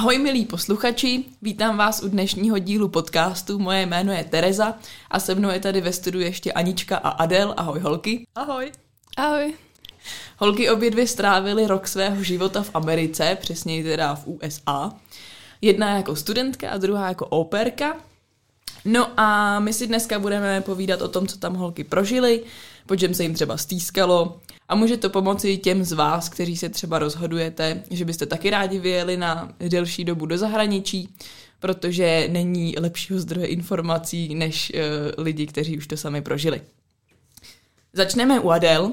Ahoj milí posluchači, vítám vás u dnešního dílu podcastu. Moje jméno je Tereza a se mnou je tady ve studiu ještě Anička a Adel. Ahoj holky. Ahoj. Ahoj. Holky obě dvě strávily rok svého života v Americe, přesněji teda v USA. Jedna jako studentka a druhá jako operka. No a my si dneska budeme povídat o tom, co tam holky prožily, po čem se jim třeba stýskalo a může to pomoci těm z vás, kteří se třeba rozhodujete, že byste taky rádi vyjeli na delší dobu do zahraničí, protože není lepšího zdroje informací než uh, lidi, kteří už to sami prožili. Začneme u Adel,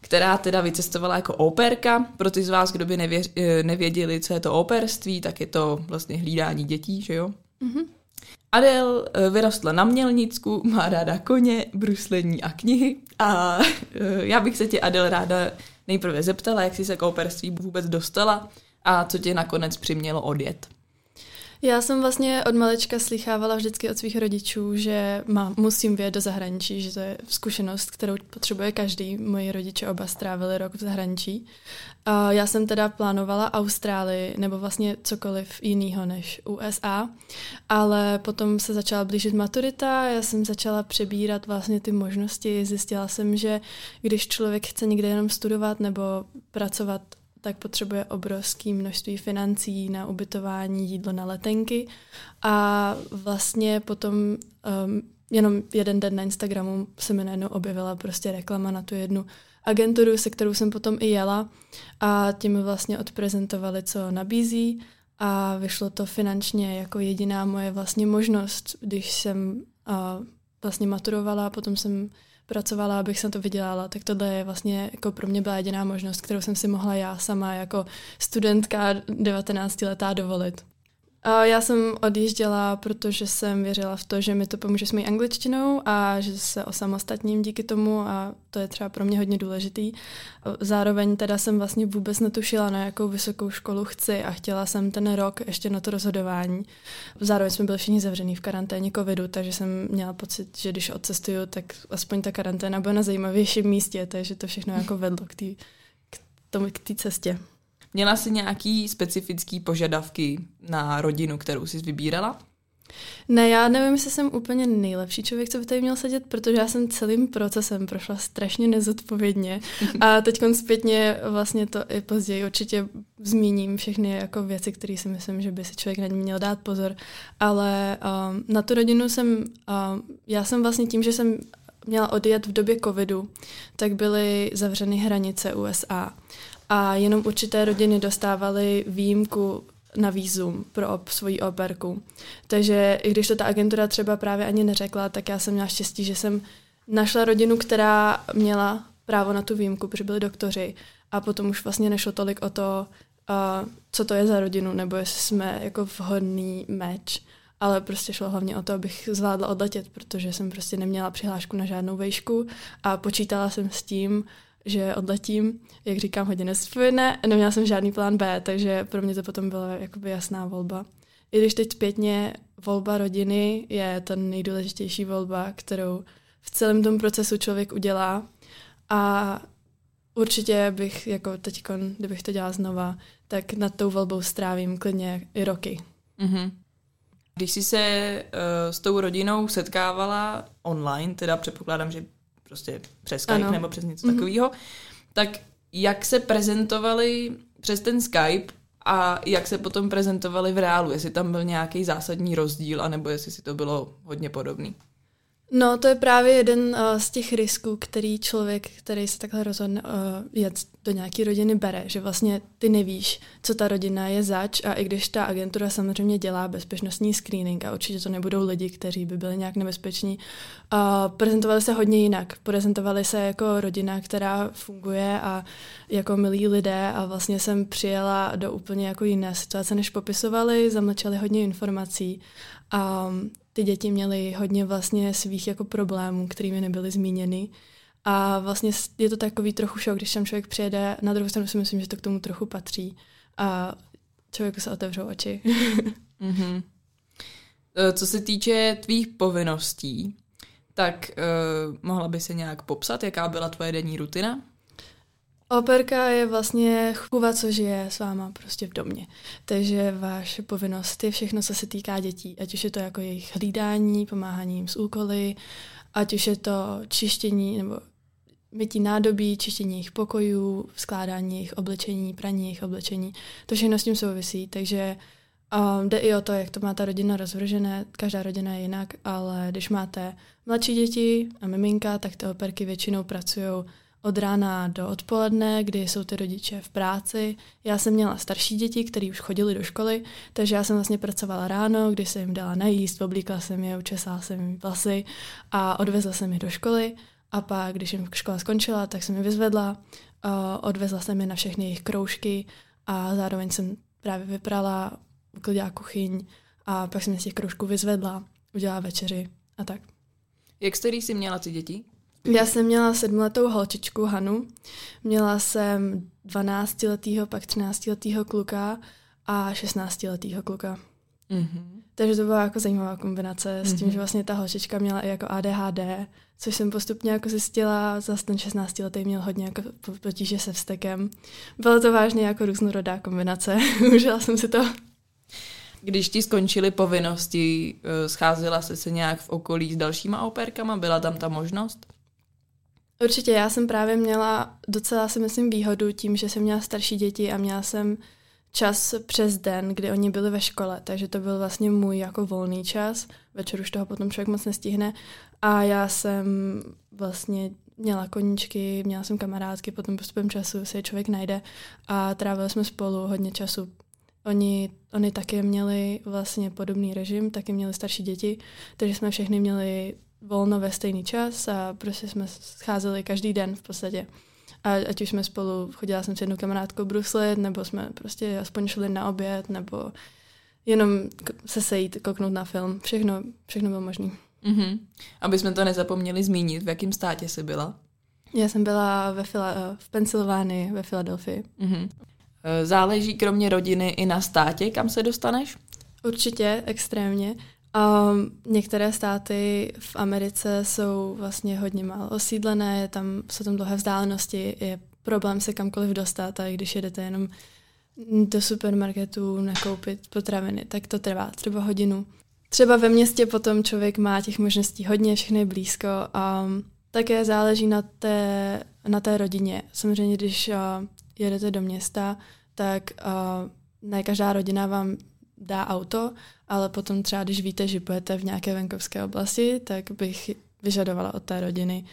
která teda vycestovala jako operka. Pro ty z vás, kdo by nevěř, eh, nevěděli, co je to operství, tak je to vlastně hlídání dětí, že jo? Mm-hmm. Adel eh, vyrostla na Mělnicku, má ráda koně, bruslení a knihy a eh, já bych se tě, Adel, ráda nejprve zeptala, jak jsi se k operství vůbec dostala a co tě nakonec přimělo odjet. Já jsem vlastně od malečka slychávala vždycky od svých rodičů, že má, musím vyjet do zahraničí, že to je zkušenost, kterou potřebuje každý. Moji rodiče oba strávili rok v zahraničí. A já jsem teda plánovala Austrálii nebo vlastně cokoliv jiného než USA, ale potom se začala blížit maturita, já jsem začala přebírat vlastně ty možnosti. Zjistila jsem, že když člověk chce někde jenom studovat nebo pracovat tak potřebuje obrovské množství financí na ubytování, jídlo na letenky. A vlastně potom um, jenom jeden den na Instagramu se mi najednou objevila prostě reklama na tu jednu agenturu, se kterou jsem potom i jela. A tím vlastně odprezentovali, co nabízí. A vyšlo to finančně jako jediná moje vlastně možnost, když jsem uh, vlastně maturovala, potom jsem pracovala, abych se to vydělala, tak tohle je vlastně jako pro mě byla jediná možnost, kterou jsem si mohla já sama jako studentka 19 letá dovolit. Já jsem odjížděla, protože jsem věřila v to, že mi to pomůže s mojí angličtinou a že se osamostatním díky tomu a to je třeba pro mě hodně důležitý. Zároveň teda jsem vlastně vůbec netušila, na jakou vysokou školu chci a chtěla jsem ten rok ještě na to rozhodování. Zároveň jsme byli všichni zavřený v karanténě covidu, takže jsem měla pocit, že když odcestuju, tak aspoň ta karanténa bude na zajímavějším místě, takže to všechno jako vedlo k té k té cestě. Měla jsi nějaký specifický požadavky na rodinu, kterou jsi vybírala? Ne, já nevím, jestli jsem úplně nejlepší člověk, co by tady měl sedět, protože já jsem celým procesem prošla strašně nezodpovědně. A teď zpětně vlastně to i později určitě zmíním všechny jako věci, které si myslím, že by si člověk na ní měl dát pozor, ale um, na tu rodinu jsem, um, já jsem vlastně tím, že jsem měla odjet v době covidu, tak byly zavřeny hranice USA a jenom určité rodiny dostávaly výjimku na výzum pro op, svoji operku. Takže i když to ta agentura třeba právě ani neřekla, tak já jsem měla štěstí, že jsem našla rodinu, která měla právo na tu výjimku, protože byli doktoři a potom už vlastně nešlo tolik o to, uh, co to je za rodinu, nebo jestli jsme jako vhodný meč, ale prostě šlo hlavně o to, abych zvládla odletět, protože jsem prostě neměla přihlášku na žádnou vejšku a počítala jsem s tím, že odletím, jak říkám, hodně nespojené, neměla jsem žádný plán B, takže pro mě to potom byla jakoby jasná volba. I když teď zpětně volba rodiny je ta nejdůležitější volba, kterou v celém tom procesu člověk udělá a určitě bych, jako teď, kdybych to dělala znova, tak nad tou volbou strávím klidně i roky. Mm-hmm. Když jsi se uh, s tou rodinou setkávala online, teda předpokládám, že prostě přes Skype ano. nebo přes něco mm-hmm. takového, tak jak se prezentovali přes ten Skype a jak se potom prezentovali v reálu, jestli tam byl nějaký zásadní rozdíl, anebo jestli si to bylo hodně podobný. No, to je právě jeden uh, z těch risků, který člověk, který se takhle rozhodne uh, jet do nějaké rodiny, bere. Že vlastně ty nevíš, co ta rodina je zač a i když ta agentura samozřejmě dělá bezpečnostní screening a určitě to nebudou lidi, kteří by byli nějak nebezpeční, uh, prezentovali se hodně jinak. Prezentovali se jako rodina, která funguje a jako milí lidé a vlastně jsem přijela do úplně jako jiné situace, než popisovali, zamlčeli hodně informací. Um, ty děti měly hodně vlastně svých jako problémů, kterými nebyly zmíněny. A vlastně je to takový trochu šok, když tam člověk přijede. Na druhou stranu si myslím, že to k tomu trochu patří. A člověku se otevřou oči. mm-hmm. Co se týče tvých povinností, tak uh, mohla by se nějak popsat, jaká byla tvoje denní rutina? Operka je vlastně chůva, co žije s váma prostě v domě. Takže vaše povinnost je všechno, co se týká dětí. Ať už je to jako jejich hlídání, pomáhání jim s úkoly, ať už je to čištění nebo mytí nádobí, čištění jejich pokojů, skládání jejich oblečení, praní jejich oblečení. To všechno s tím souvisí, takže um, jde i o to, jak to má ta rodina rozvržené. Každá rodina je jinak, ale když máte mladší děti a miminka, tak ty operky většinou pracují od rána do odpoledne, kdy jsou ty rodiče v práci. Já jsem měla starší děti, které už chodili do školy, takže já jsem vlastně pracovala ráno, kdy jsem jim dala najíst, oblíkla jsem je, učesala jsem jim vlasy a odvezla jsem je do školy. A pak, když jim škola skončila, tak jsem je vyzvedla, odvezla jsem je na všechny jejich kroužky a zároveň jsem právě vyprala, uklidila kuchyň a pak jsem je z těch kroužků vyzvedla, udělala večeři a tak. Jak starý jsi měla ty děti? Já jsem měla sedmletou holčičku Hanu, měla jsem 12-letýho, pak 13-letýho kluka a 16-letýho kluka. Mm-hmm. Takže to byla jako zajímavá kombinace mm-hmm. s tím, mhm. že vlastně ta holčička měla i jako ADHD, což jsem postupně jako zjistila, zase ten 16 letý měl hodně jako potíže se vztekem. Bylo to vážně jako různorodá kombinace, užila jsem si to. Když ti skončily povinnosti, eh, scházela se se nějak v okolí s dalšíma operkama? Byla tam ta možnost? Určitě, já jsem právě měla docela si myslím výhodu tím, že jsem měla starší děti a měla jsem čas přes den, kdy oni byli ve škole, takže to byl vlastně můj jako volný čas. Večer už toho potom člověk moc nestihne. A já jsem vlastně měla koníčky, měla jsem kamarádky, potom postupem času se člověk najde a trávili jsme spolu hodně času. Oni, oni taky měli vlastně podobný režim, taky měli starší děti, takže jsme všechny měli volno ve stejný čas a prostě jsme scházeli každý den v podstatě. A ať už jsme spolu, chodila jsem s jednou kamarádkou bruslit, nebo jsme prostě aspoň šli na oběd, nebo jenom se sejít, kouknout na film. Všechno, všechno bylo možné. Mm-hmm. Aby jsme to nezapomněli zmínit, v jakém státě jsi byla? Já jsem byla ve Fila- v Pensylvánii, ve Filadelfii. Mm-hmm. Záleží kromě rodiny i na státě, kam se dostaneš? Určitě, extrémně. Um, některé státy v Americe jsou vlastně hodně málo osídlené, tam jsou tam dlouhé vzdálenosti, je problém se kamkoliv dostat a když jedete jenom do supermarketu nakoupit potraviny, tak to trvá třeba hodinu. Třeba ve městě potom člověk má těch možností hodně, všechny je blízko a také záleží na té, na té rodině. Samozřejmě, když uh, jedete do města, tak uh, ne každá rodina vám dá auto, ale potom třeba, když víte, že budete v nějaké venkovské oblasti, tak bych vyžadovala od té rodiny,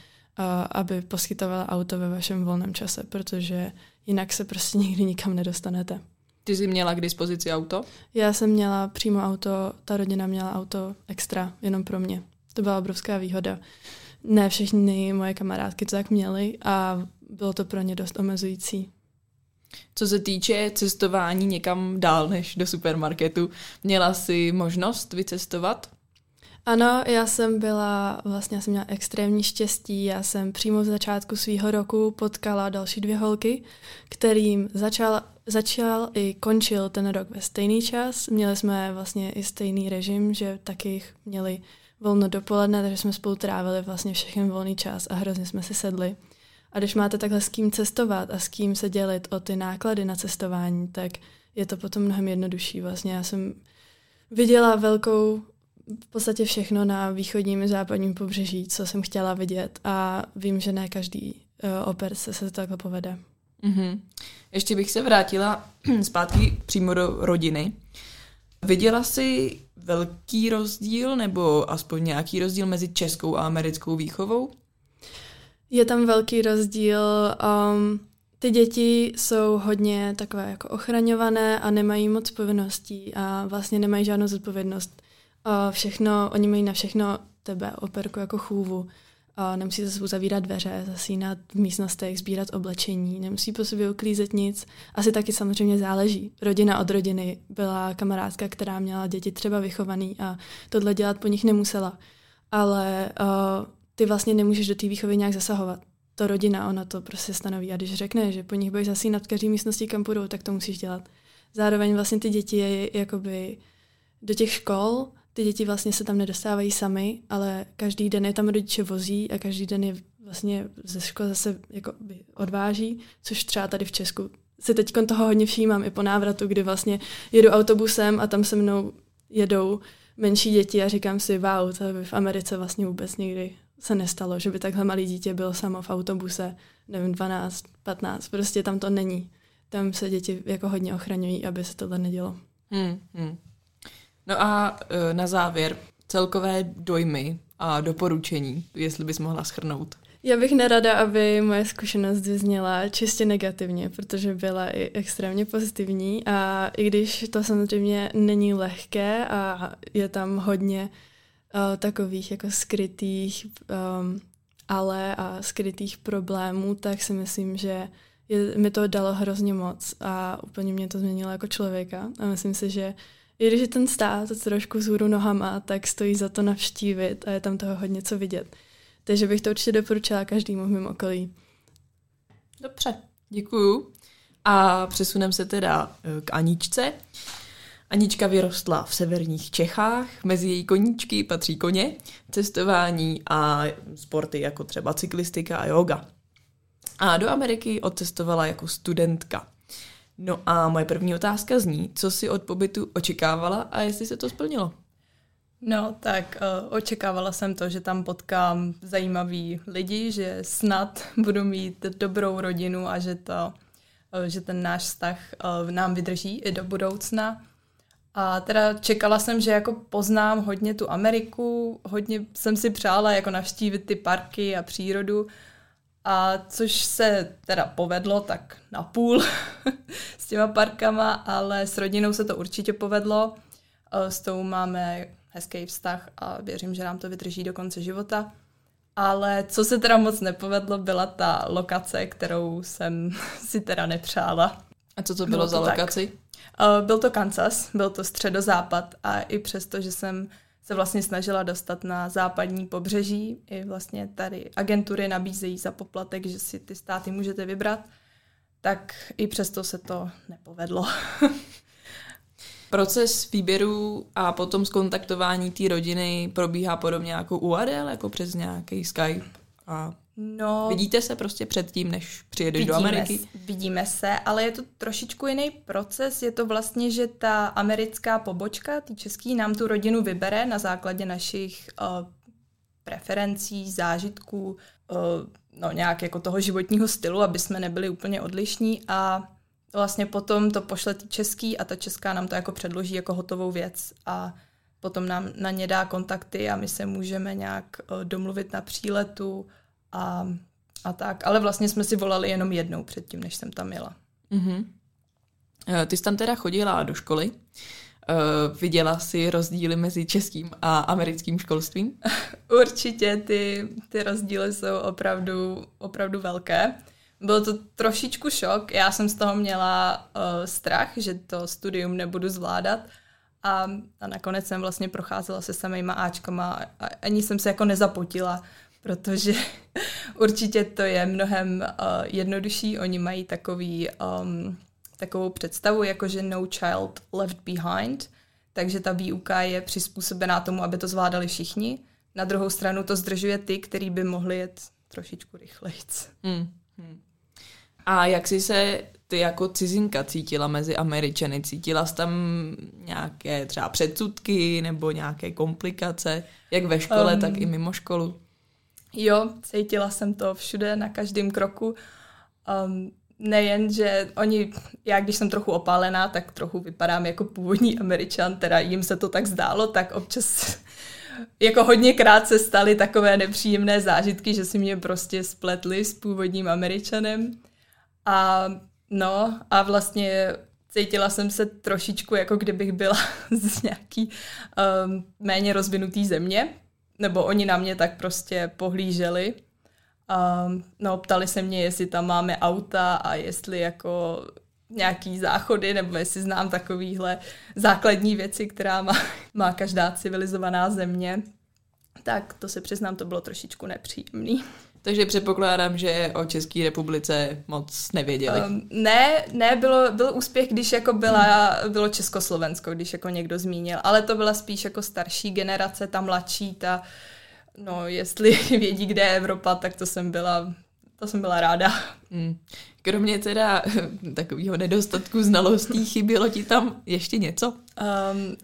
aby poskytovala auto ve vašem volném čase, protože jinak se prostě nikdy nikam nedostanete. Ty jsi měla k dispozici auto? Já jsem měla přímo auto, ta rodina měla auto extra, jenom pro mě. To byla obrovská výhoda. Ne všechny moje kamarádky to tak měly a bylo to pro ně dost omezující. Co se týče cestování někam dál než do supermarketu, měla jsi možnost vycestovat? Ano, já jsem byla, vlastně jsem měla extrémní štěstí, já jsem přímo v začátku svého roku potkala další dvě holky, kterým začal, začal i končil ten rok ve stejný čas. Měli jsme vlastně i stejný režim, že taky měli volno dopoledne, takže jsme spolu trávili vlastně všechny volný čas a hrozně jsme si sedli. A když máte takhle s kým cestovat a s kým se dělit o ty náklady na cestování, tak je to potom mnohem jednodušší. Vlastně já jsem viděla velkou v podstatě všechno na východním i západním pobřeží, co jsem chtěla vidět a vím, že ne každý uh, oper se, se to takhle povede. Mm-hmm. Ještě bych se vrátila zpátky přímo do rodiny. Viděla jsi velký rozdíl nebo aspoň nějaký rozdíl mezi českou a americkou výchovou? Je tam velký rozdíl. Um, ty děti jsou hodně takové jako ochraňované a nemají moc povinností a vlastně nemají žádnou zodpovědnost. Uh, všechno, oni mají na všechno tebe, operku jako chůvu. Uh, nemusí se zavírat dveře, zasínat v místnostech, sbírat oblečení, nemusí po sobě uklízet nic. Asi taky samozřejmě záleží. Rodina od rodiny byla kamarádka, která měla děti třeba vychovaný a tohle dělat po nich nemusela. Ale uh, ty vlastně nemůžeš do té výchovy nějak zasahovat. To rodina, ona to prostě stanoví. A když řekne, že po nich budeš zasínat v každé místnosti, kam půjdou, tak to musíš dělat. Zároveň vlastně ty děti je jakoby do těch škol, ty děti vlastně se tam nedostávají sami, ale každý den je tam rodiče vozí a každý den je vlastně ze školy zase jako odváží, což třeba tady v Česku si teď toho hodně všímám i po návratu, kdy vlastně jedu autobusem a tam se mnou jedou menší děti a říkám si, wow, to by v Americe vlastně vůbec nikdy se nestalo, že by takhle malý dítě bylo samo v autobuse, nevím, 12, 15, prostě tam to není. Tam se děti jako hodně ochraňují, aby se tohle nedělo. Hmm, hmm. No a e, na závěr celkové dojmy a doporučení, jestli bys mohla schrnout. Já bych nerada, aby moje zkušenost vyzněla čistě negativně, protože byla i extrémně pozitivní a i když to samozřejmě není lehké a je tam hodně uh, takových jako skrytých um, ale a skrytých problémů, tak si myslím, že je, mi to dalo hrozně moc a úplně mě to změnilo jako člověka a myslím si, že i když je ten stát trošku vzhůru nohama, tak stojí za to navštívit a je tam toho hodně co vidět. Takže bych to určitě doporučila každému v mém okolí. Dobře, děkuju. A přesuneme se teda eh, k Aničce. Anička vyrostla v severních Čechách, mezi její koníčky patří koně, cestování a sporty jako třeba cyklistika a yoga. A do Ameriky odcestovala jako studentka. No a moje první otázka zní, co si od pobytu očekávala a jestli se to splnilo. No, tak uh, očekávala jsem to, že tam potkám zajímavý lidi, že snad budu mít dobrou rodinu a že, to, uh, že ten náš vztah uh, nám vydrží i do budoucna. A teda čekala jsem, že jako poznám hodně tu Ameriku, hodně jsem si přála jako navštívit ty parky a přírodu, a což se teda povedlo tak na půl s těma parkama, ale s rodinou se to určitě povedlo. S tou máme hezký vztah a věřím, že nám to vydrží do konce života. Ale co se teda moc nepovedlo, byla ta lokace, kterou jsem si teda nepřála. A co to bylo, bylo za to lokaci? Tak. Uh, byl to Kansas, byl to středozápad a i přesto, že jsem se vlastně snažila dostat na západní pobřeží, i vlastně tady agentury nabízejí za poplatek, že si ty státy můžete vybrat, tak i přesto se to nepovedlo. Proces výběru a potom skontaktování té rodiny probíhá podobně jako u Adel, jako přes nějaký Skype a No, vidíte se prostě předtím, než přijedeš do Ameriky? Vidíme se, ale je to trošičku jiný proces. Je to vlastně, že ta americká pobočka, ty český, nám tu rodinu vybere na základě našich uh, preferencí, zážitků, uh, no nějak jako toho životního stylu, aby jsme nebyli úplně odlišní a vlastně potom to pošle ty český a ta česká nám to jako předloží jako hotovou věc a potom nám na ně dá kontakty a my se můžeme nějak uh, domluvit na příletu, a, a tak. Ale vlastně jsme si volali jenom jednou předtím, než jsem tam jela. Mm-hmm. Ty jsi tam teda chodila do školy. Uh, viděla jsi rozdíly mezi českým a americkým školstvím? Určitě ty, ty rozdíly jsou opravdu, opravdu velké. Byl to trošičku šok. Já jsem z toho měla uh, strach, že to studium nebudu zvládat. A, a nakonec jsem vlastně procházela se samýma Ačkama a ani jsem se jako nezapotila protože určitě to je mnohem uh, jednodušší. Oni mají takový, um, takovou představu, jako že no child left behind, takže ta výuka je přizpůsobená tomu, aby to zvládali všichni. Na druhou stranu to zdržuje ty, který by mohli jet trošičku rychleji. Hmm. Hmm. A jak jsi se ty jako cizinka cítila mezi Američany? Cítila jsi tam nějaké třeba předsudky nebo nějaké komplikace, jak ve škole, um, tak i mimo školu? Jo, cítila jsem to všude, na každém kroku. Um, nejen, že oni, já když jsem trochu opálená, tak trochu vypadám jako původní američan, teda jim se to tak zdálo, tak občas jako hodněkrát se staly takové nepříjemné zážitky, že si mě prostě spletli s původním američanem. A no a vlastně cítila jsem se trošičku, jako kdybych byla z nějaký um, méně rozvinutý země, nebo oni na mě tak prostě pohlíželi. Um, no, ptali se mě, jestli tam máme auta a jestli jako nějaký záchody, nebo jestli znám takovýhle základní věci, která má, má každá civilizovaná země. Tak to se přiznám, to bylo trošičku nepříjemný. Takže předpokládám, že o České republice moc nevěděli. Um, ne, ne, bylo, byl úspěch, když jako byla, bylo Československo, když jako někdo zmínil, ale to byla spíš jako starší generace, ta mladší, ta No, jestli vědí, kde je Evropa, tak to jsem byla, to jsem byla ráda. Hmm. Kromě teda takového nedostatku znalostí, chybělo ti tam ještě něco? Um,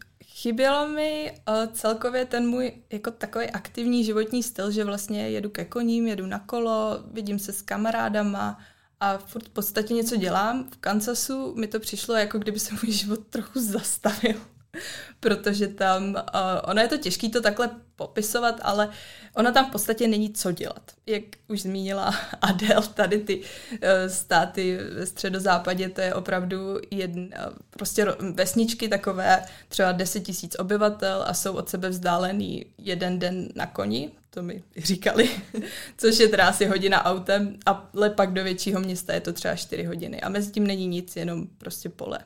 chybělo mi uh, celkově ten můj jako takový aktivní životní styl, že vlastně jedu ke koním, jedu na kolo, vidím se s kamarádama a furt v podstatě něco dělám. V Kansasu mi to přišlo, jako kdyby se můj život trochu zastavil. protože tam, uh, ono je to těžké to takhle popisovat, ale ona tam v podstatě není co dělat. Jak už zmínila Adel, tady ty uh, státy ve středozápadě, to je opravdu jedn, uh, prostě vesničky takové třeba 10 tisíc obyvatel a jsou od sebe vzdálený jeden den na koni, to mi říkali, což je teda asi hodina autem, ale pak do většího města je to třeba 4 hodiny a mezi tím není nic, jenom prostě pole.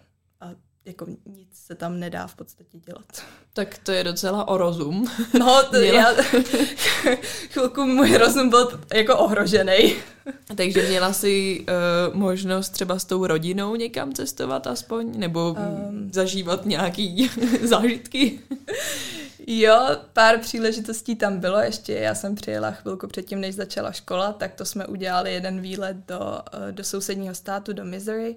Jako nic se tam nedá v podstatě dělat. Tak to je docela o rozum. No, to měla... já, chvilku můj rozum byl jako ohrožený. Takže měla jsi uh, možnost třeba s tou rodinou někam cestovat aspoň? Nebo um... zažívat nějaký zážitky? Jo, pár příležitostí tam bylo ještě. Já jsem přijela chvilku předtím, než začala škola, tak to jsme udělali jeden výlet do, eh, do sousedního státu, do Missouri.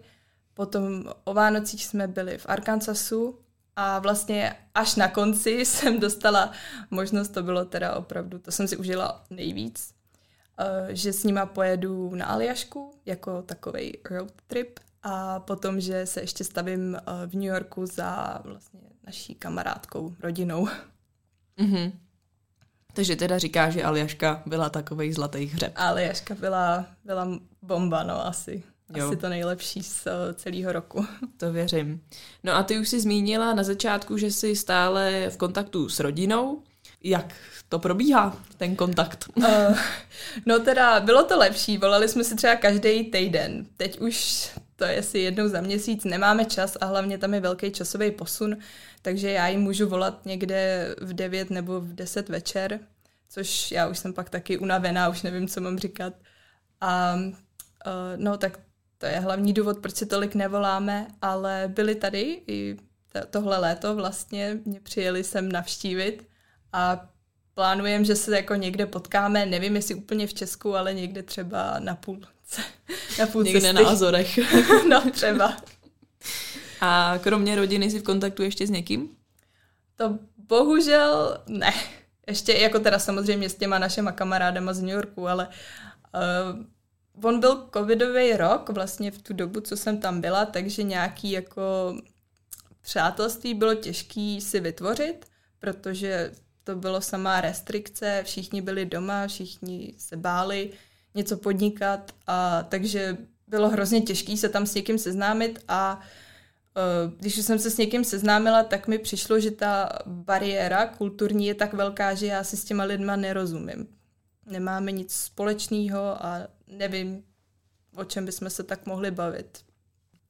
Potom o Vánocích jsme byli v Arkansasu a vlastně až na konci jsem dostala možnost, to bylo teda opravdu, to jsem si užila nejvíc, eh, že s nima pojedu na Aljašku jako takový road trip a potom, že se ještě stavím eh, v New Yorku za vlastně naší kamarádkou, rodinou. Mm-hmm. Takže teda říká, že Aljaška byla takový zlatý hřeb. Aljaška byla, byla bomba, no asi. Jo. Asi to nejlepší z eh, celého roku. To věřím. No a ty už jsi zmínila na začátku, že jsi stále v kontaktu s rodinou. Jak to probíhá, ten kontakt? Uh, no teda, bylo to lepší. Volali jsme si třeba každý týden. Teď už to je asi jednou za měsíc, nemáme čas a hlavně tam je velký časový posun, takže já jim můžu volat někde v 9 nebo v 10 večer, což já už jsem pak taky unavená, už nevím, co mám říkat. A uh, no tak to je hlavní důvod, proč si tolik nevoláme, ale byli tady i tohle léto vlastně, mě přijeli sem navštívit a plánujem, že se jako někde potkáme, nevím jestli úplně v Česku, ale někde třeba na půlce. Na půlce někde cesty. na Azorech. no třeba. A kromě rodiny jsi v kontaktu ještě s někým? To bohužel ne. Ještě jako teda samozřejmě s těma našima kamarádama z New Yorku, ale uh, on byl covidový rok, vlastně v tu dobu, co jsem tam byla, takže nějaký jako přátelství bylo těžký si vytvořit, protože to bylo samá restrikce, všichni byli doma, všichni se báli něco podnikat, a takže bylo hrozně těžké se tam s někým seznámit a uh, když jsem se s někým seznámila, tak mi přišlo, že ta bariéra kulturní je tak velká, že já si s těma lidma nerozumím. Nemáme nic společného a nevím, o čem bychom se tak mohli bavit.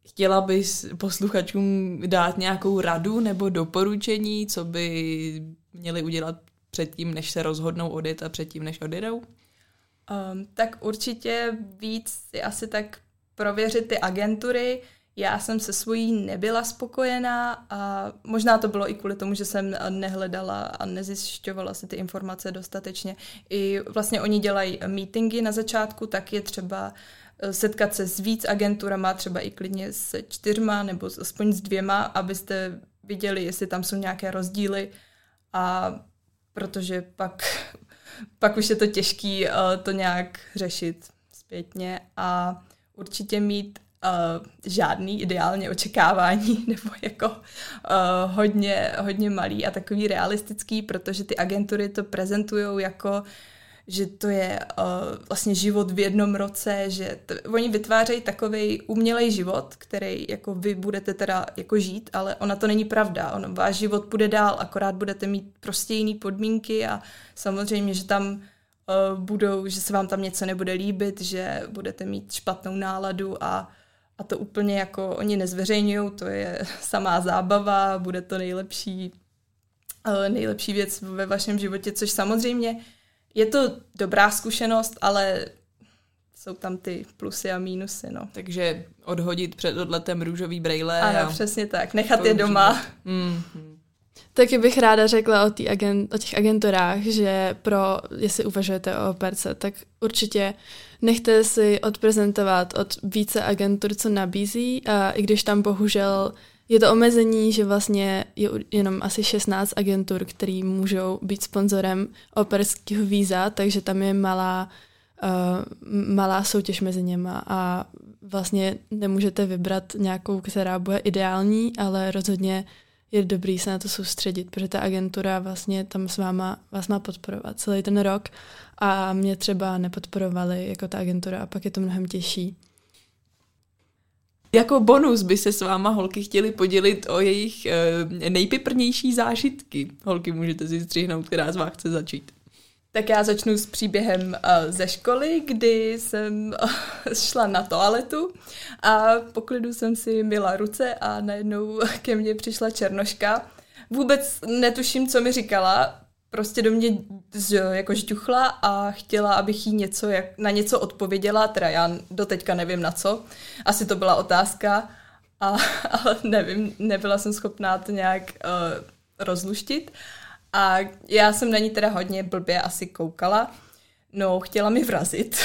Chtěla bys posluchačům dát nějakou radu nebo doporučení, co by měli udělat předtím, než se rozhodnou odjet a předtím, než odjedou? Um, tak určitě víc si asi tak prověřit ty agentury. Já jsem se svojí nebyla spokojená a možná to bylo i kvůli tomu, že jsem nehledala a nezjišťovala si ty informace dostatečně. I vlastně oni dělají meetingy na začátku, tak je třeba eh, setkat se s víc agenturama, třeba i klidně se čtyřma nebo aspoň s dvěma, abyste viděli, jestli tam jsou nějaké rozdíly a protože pak, pak už je to těžký uh, to nějak řešit zpětně a určitě mít uh, žádný ideálně očekávání nebo jako uh, hodně, hodně malý a takový realistický, protože ty agentury to prezentují jako že to je uh, vlastně život v jednom roce, že t- oni vytvářejí takový umělej život, který jako vy budete teda jako žít, ale ona to není pravda. On, váš život bude dál, akorát budete mít prostě jiný podmínky a samozřejmě, že tam uh, budou, že se vám tam něco nebude líbit, že budete mít špatnou náladu a a to úplně jako oni nezveřejňují, to je samá zábava, bude to nejlepší, uh, nejlepší věc ve vašem životě, což samozřejmě je to dobrá zkušenost, ale jsou tam ty plusy a mínusy, no. Takže odhodit před odletem růžový brejle. Ano, a přesně tak. Nechat je doma. Mm-hmm. Taky bych ráda řekla o, tý agent, o těch agenturách, že pro, jestli uvažujete o operce, tak určitě nechte si odprezentovat od více agentur, co nabízí a i když tam bohužel je to omezení, že vlastně je jenom asi 16 agentur, který můžou být sponzorem operského víza, takže tam je malá, uh, malá soutěž mezi něma. A vlastně nemůžete vybrat nějakou, která bude ideální, ale rozhodně je dobrý se na to soustředit, protože ta agentura vlastně tam s váma vás má podporovat celý ten rok a mě třeba nepodporovali jako ta agentura a pak je to mnohem těžší. Jako bonus by se s váma holky chtěli podělit o jejich e, nejpiprnější zážitky. Holky, můžete si střihnout, která z vás chce začít. Tak já začnu s příběhem uh, ze školy, kdy jsem uh, šla na toaletu a po klidu jsem si myla ruce a najednou ke mně přišla černoška. Vůbec netuším, co mi říkala, prostě do mě jako žďuchla a chtěla, abych jí něco, jak, na něco odpověděla, teda já doteďka nevím na co. Asi to byla otázka, a, ale nevím, nebyla jsem schopná to nějak uh, rozluštit. A já jsem na ní teda hodně blbě asi koukala. No, chtěla mi vrazit.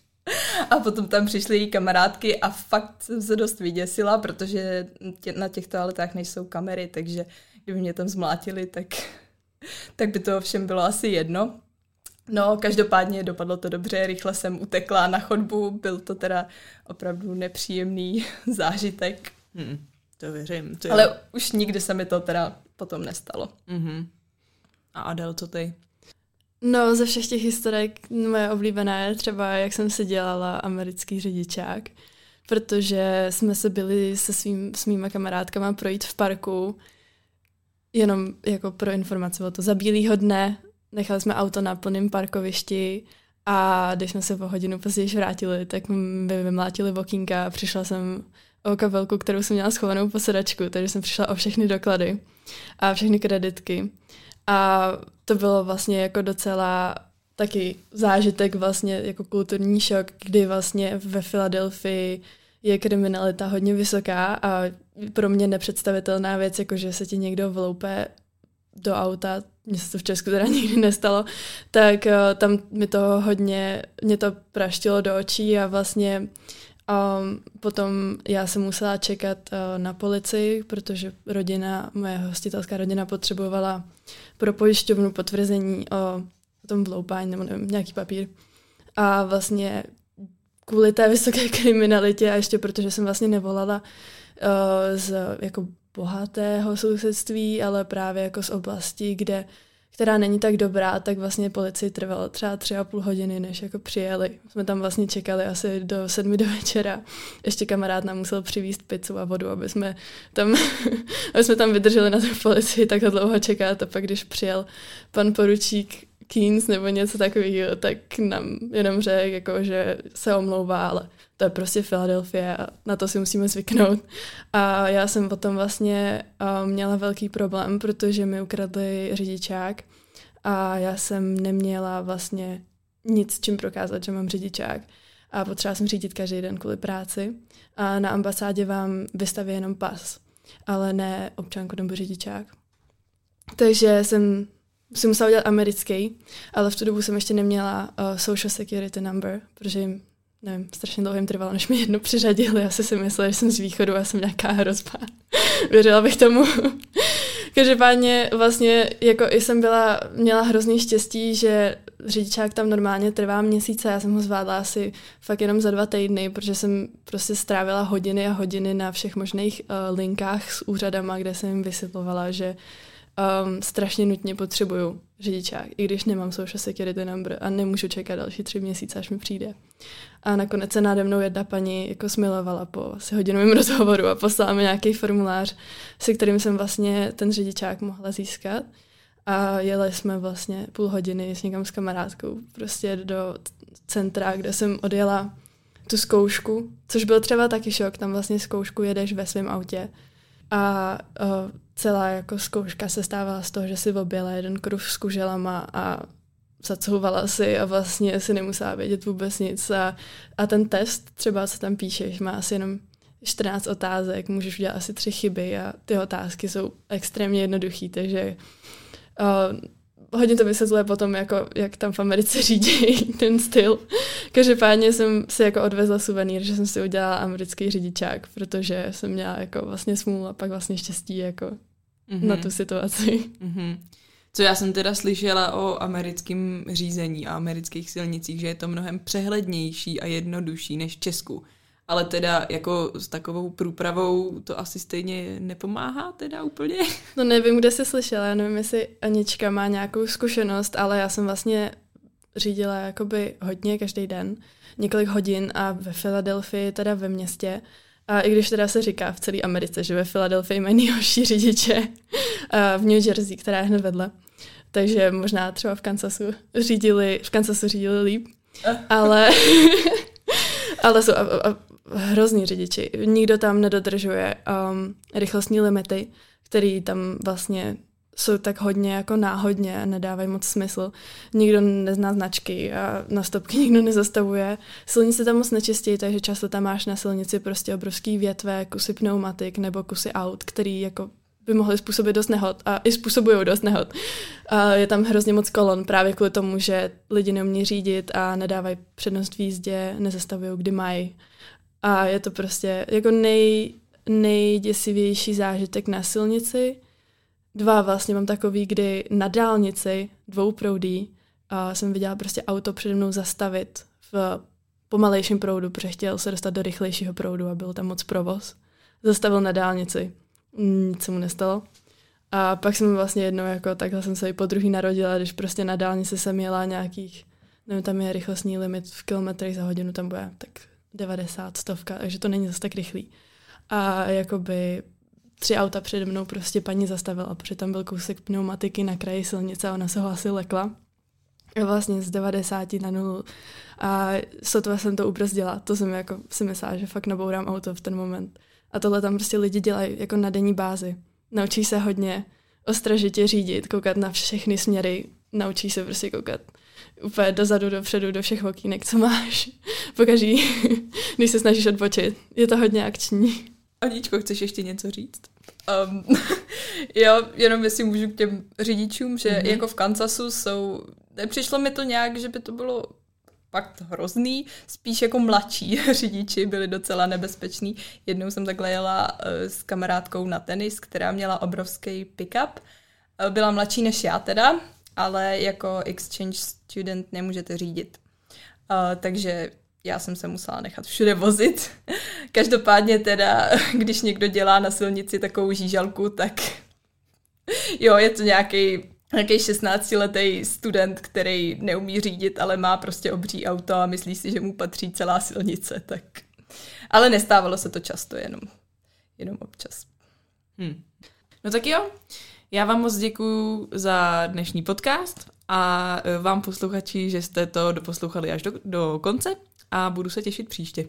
a potom tam přišly její kamarádky a fakt jsem se dost vyděsila, protože tě, na těch toaletách nejsou kamery, takže kdyby mě tam zmlátili, tak, tak by to všem bylo asi jedno. No, každopádně dopadlo to dobře, rychle jsem utekla na chodbu, byl to teda opravdu nepříjemný zážitek. Hmm, to věřím. To Ale už nikdy se mi to teda potom nestalo. Mm-hmm. A Adel, co ty? No, ze všech těch historek moje oblíbená je třeba, jak jsem si dělala americký řidičák, protože jsme se byli se svým, s mýma kamarádkama projít v parku, jenom jako pro informaci o to, za bílýho dne nechali jsme auto na plném parkovišti a když jsme se po hodinu později vrátili, tak mi vymlátili okýnka a přišla jsem o kabelku, kterou jsem měla schovanou po sedačku, takže jsem přišla o všechny doklady a všechny kreditky. A to bylo vlastně jako docela taky zážitek vlastně jako kulturní šok, kdy vlastně ve Filadelfii je kriminalita hodně vysoká a pro mě nepředstavitelná věc, jako že se ti někdo vloupe do auta, mně se to v Česku teda nikdy nestalo, tak uh, tam mi to hodně, mě to praštilo do očí a vlastně um, potom já jsem musela čekat uh, na policii, protože rodina, moje hostitelská rodina potřebovala pro pojišťovnu potvrzení o, tom vloupání nebo nevím, nějaký papír. A vlastně kvůli té vysoké kriminalitě a ještě protože jsem vlastně nevolala uh, z jako bohatého sousedství, ale právě jako z oblasti, kde která není tak dobrá, tak vlastně policii trvalo třeba tři a půl hodiny, než jako přijeli. Jsme tam vlastně čekali asi do sedmi do večera. Ještě kamarád nám musel přivízt pizzu a vodu, aby jsme tam, aby jsme tam vydrželi na té policii tak dlouho čekat a pak když přijel pan poručík Keynes nebo něco takového, tak nám jenom řekl, jako, že se omlouvá, ale to je prostě Filadelfie a na to si musíme zvyknout. A já jsem potom vlastně uh, měla velký problém, protože mi ukradli řidičák a já jsem neměla vlastně nic, čím prokázat, že mám řidičák. A potřeba jsem řídit každý den kvůli práci. A na ambasádě vám vystaví jenom pas, ale ne občanku nebo řidičák. Takže jsem si musela udělat americký, ale v tu dobu jsem ještě neměla uh, social security number, protože jim, nevím, strašně dlouho jim trvalo, než mi jedno přiřadili. Asi si myslela, že jsem z východu a jsem nějaká hrozba. Věřila bych tomu. Každopádně vlastně jako i jsem byla, měla hrozný štěstí, že řidičák tam normálně trvá měsíce, já jsem ho zvládla asi fakt jenom za dva týdny, protože jsem prostě strávila hodiny a hodiny na všech možných uh, linkách s úřadama, kde jsem jim vysvětlovala, že um, strašně nutně potřebuju řidičák, i když nemám social security number a nemůžu čekat další tři měsíce, až mi přijde. A nakonec se nade mnou jedna paní jako smilovala po asi hodinovém rozhovoru a poslala mi nějaký formulář, se kterým jsem vlastně ten řidičák mohla získat. A jeli jsme vlastně půl hodiny s někam s kamarádkou prostě do centra, kde jsem odjela tu zkoušku, což byl třeba taky šok, tam vlastně zkoušku jedeš ve svém autě a uh, celá jako zkouška se stávala z toho, že si objela jeden kruh s kuželama a zacouvala si a vlastně si nemusela vědět vůbec nic. A, a ten test, třeba co tam píšeš, má asi jenom 14 otázek, můžeš udělat asi tři chyby a ty otázky jsou extrémně jednoduché, takže uh, hodně to vysvětluje potom, jako, jak tam v Americe řídí ten styl. Každopádně jsem si jako odvezla suvenýr, že jsem si udělala americký řidičák, protože jsem měla jako vlastně smůlu a pak vlastně štěstí jako mm-hmm. na tu situaci. Mm-hmm. Co já jsem teda slyšela o americkém řízení a amerických silnicích, že je to mnohem přehlednější a jednodušší než v Česku. Ale teda jako s takovou průpravou to asi stejně nepomáhá teda úplně? No nevím, kde jsi slyšela, já nevím, jestli Anička má nějakou zkušenost, ale já jsem vlastně řídila jakoby hodně každý den, několik hodin a ve Filadelfii, teda ve městě, a i když teda se říká v celé Americe, že ve Filadelfii mají nejhorší řidiče v New Jersey, která je hned vedle. Takže možná třeba v Kansasu řídili, v Kansasu řídili líp. Ale, ale jsou a, a, hrozný řidiči. Nikdo tam nedodržuje um, rychlostní limity, který tam vlastně jsou tak hodně jako náhodně a nedávají moc smysl. Nikdo nezná značky a na stopky nikdo nezastavuje. Silnice tam moc nečistí, takže často tam máš na silnici prostě obrovský větve, kusy pneumatik nebo kusy aut, který jako by mohly způsobit dost nehod a i způsobují dost nehod. A je tam hrozně moc kolon právě kvůli tomu, že lidi neumí řídit a nedávají přednost v jízdě, nezastavují, kdy mají. A je to prostě jako nej, nejděsivější zážitek na silnici. Dva vlastně mám takový, kdy na dálnici dvouproudí a jsem viděla prostě auto přede mnou zastavit v pomalejším proudu, protože chtěl se dostat do rychlejšího proudu a byl tam moc provoz. Zastavil na dálnici. Nic se mu nestalo. A pak jsem vlastně jednou jako takhle jsem se i po druhý narodila, když prostě na dálnici jsem jela nějakých, nevím, tam je rychlostní limit v kilometrech za hodinu, tam bude tak 90, stovka, takže to není zase tak rychlý. A jakoby tři auta přede mnou prostě paní zastavila, protože tam byl kousek pneumatiky na kraji silnice a ona se ho asi lekla. Vlastně z 90 na nulu. A sotva jsem to ubrzdila. To jsem jako si myslela, že fakt nabourám auto v ten moment. A tohle tam prostě lidi dělají jako na denní bázi. Naučí se hodně ostražitě řídit, koukat na všechny směry, naučí se prostě koukat úplně dozadu, dopředu, do všech okýnek, co máš. Pokaží, když se snažíš odbočit. Je to hodně akční. Aničko, chceš ještě něco říct? Um, jo, jenom jestli můžu k těm řidičům, že mm-hmm. jako v Kansasu jsou, nepřišlo mi to nějak, že by to bylo fakt hrozný, spíš jako mladší řidiči byli docela nebezpeční. Jednou jsem takhle jela uh, s kamarádkou na tenis, která měla obrovský pick-up. Uh, byla mladší než já teda, ale jako exchange student nemůžete řídit. Uh, takže já jsem se musela nechat všude vozit. Každopádně teda, když někdo dělá na silnici takovou žížalku, tak jo, je to nějaký nějaký 16-letý student, který neumí řídit, ale má prostě obří auto a myslí si, že mu patří celá silnice, tak... Ale nestávalo se to často, jenom, jenom občas. Hmm. No tak jo, já vám moc děkuji za dnešní podcast a e, vám posluchači, že jste to doposlouchali až do, do konce a budu se těšit příště.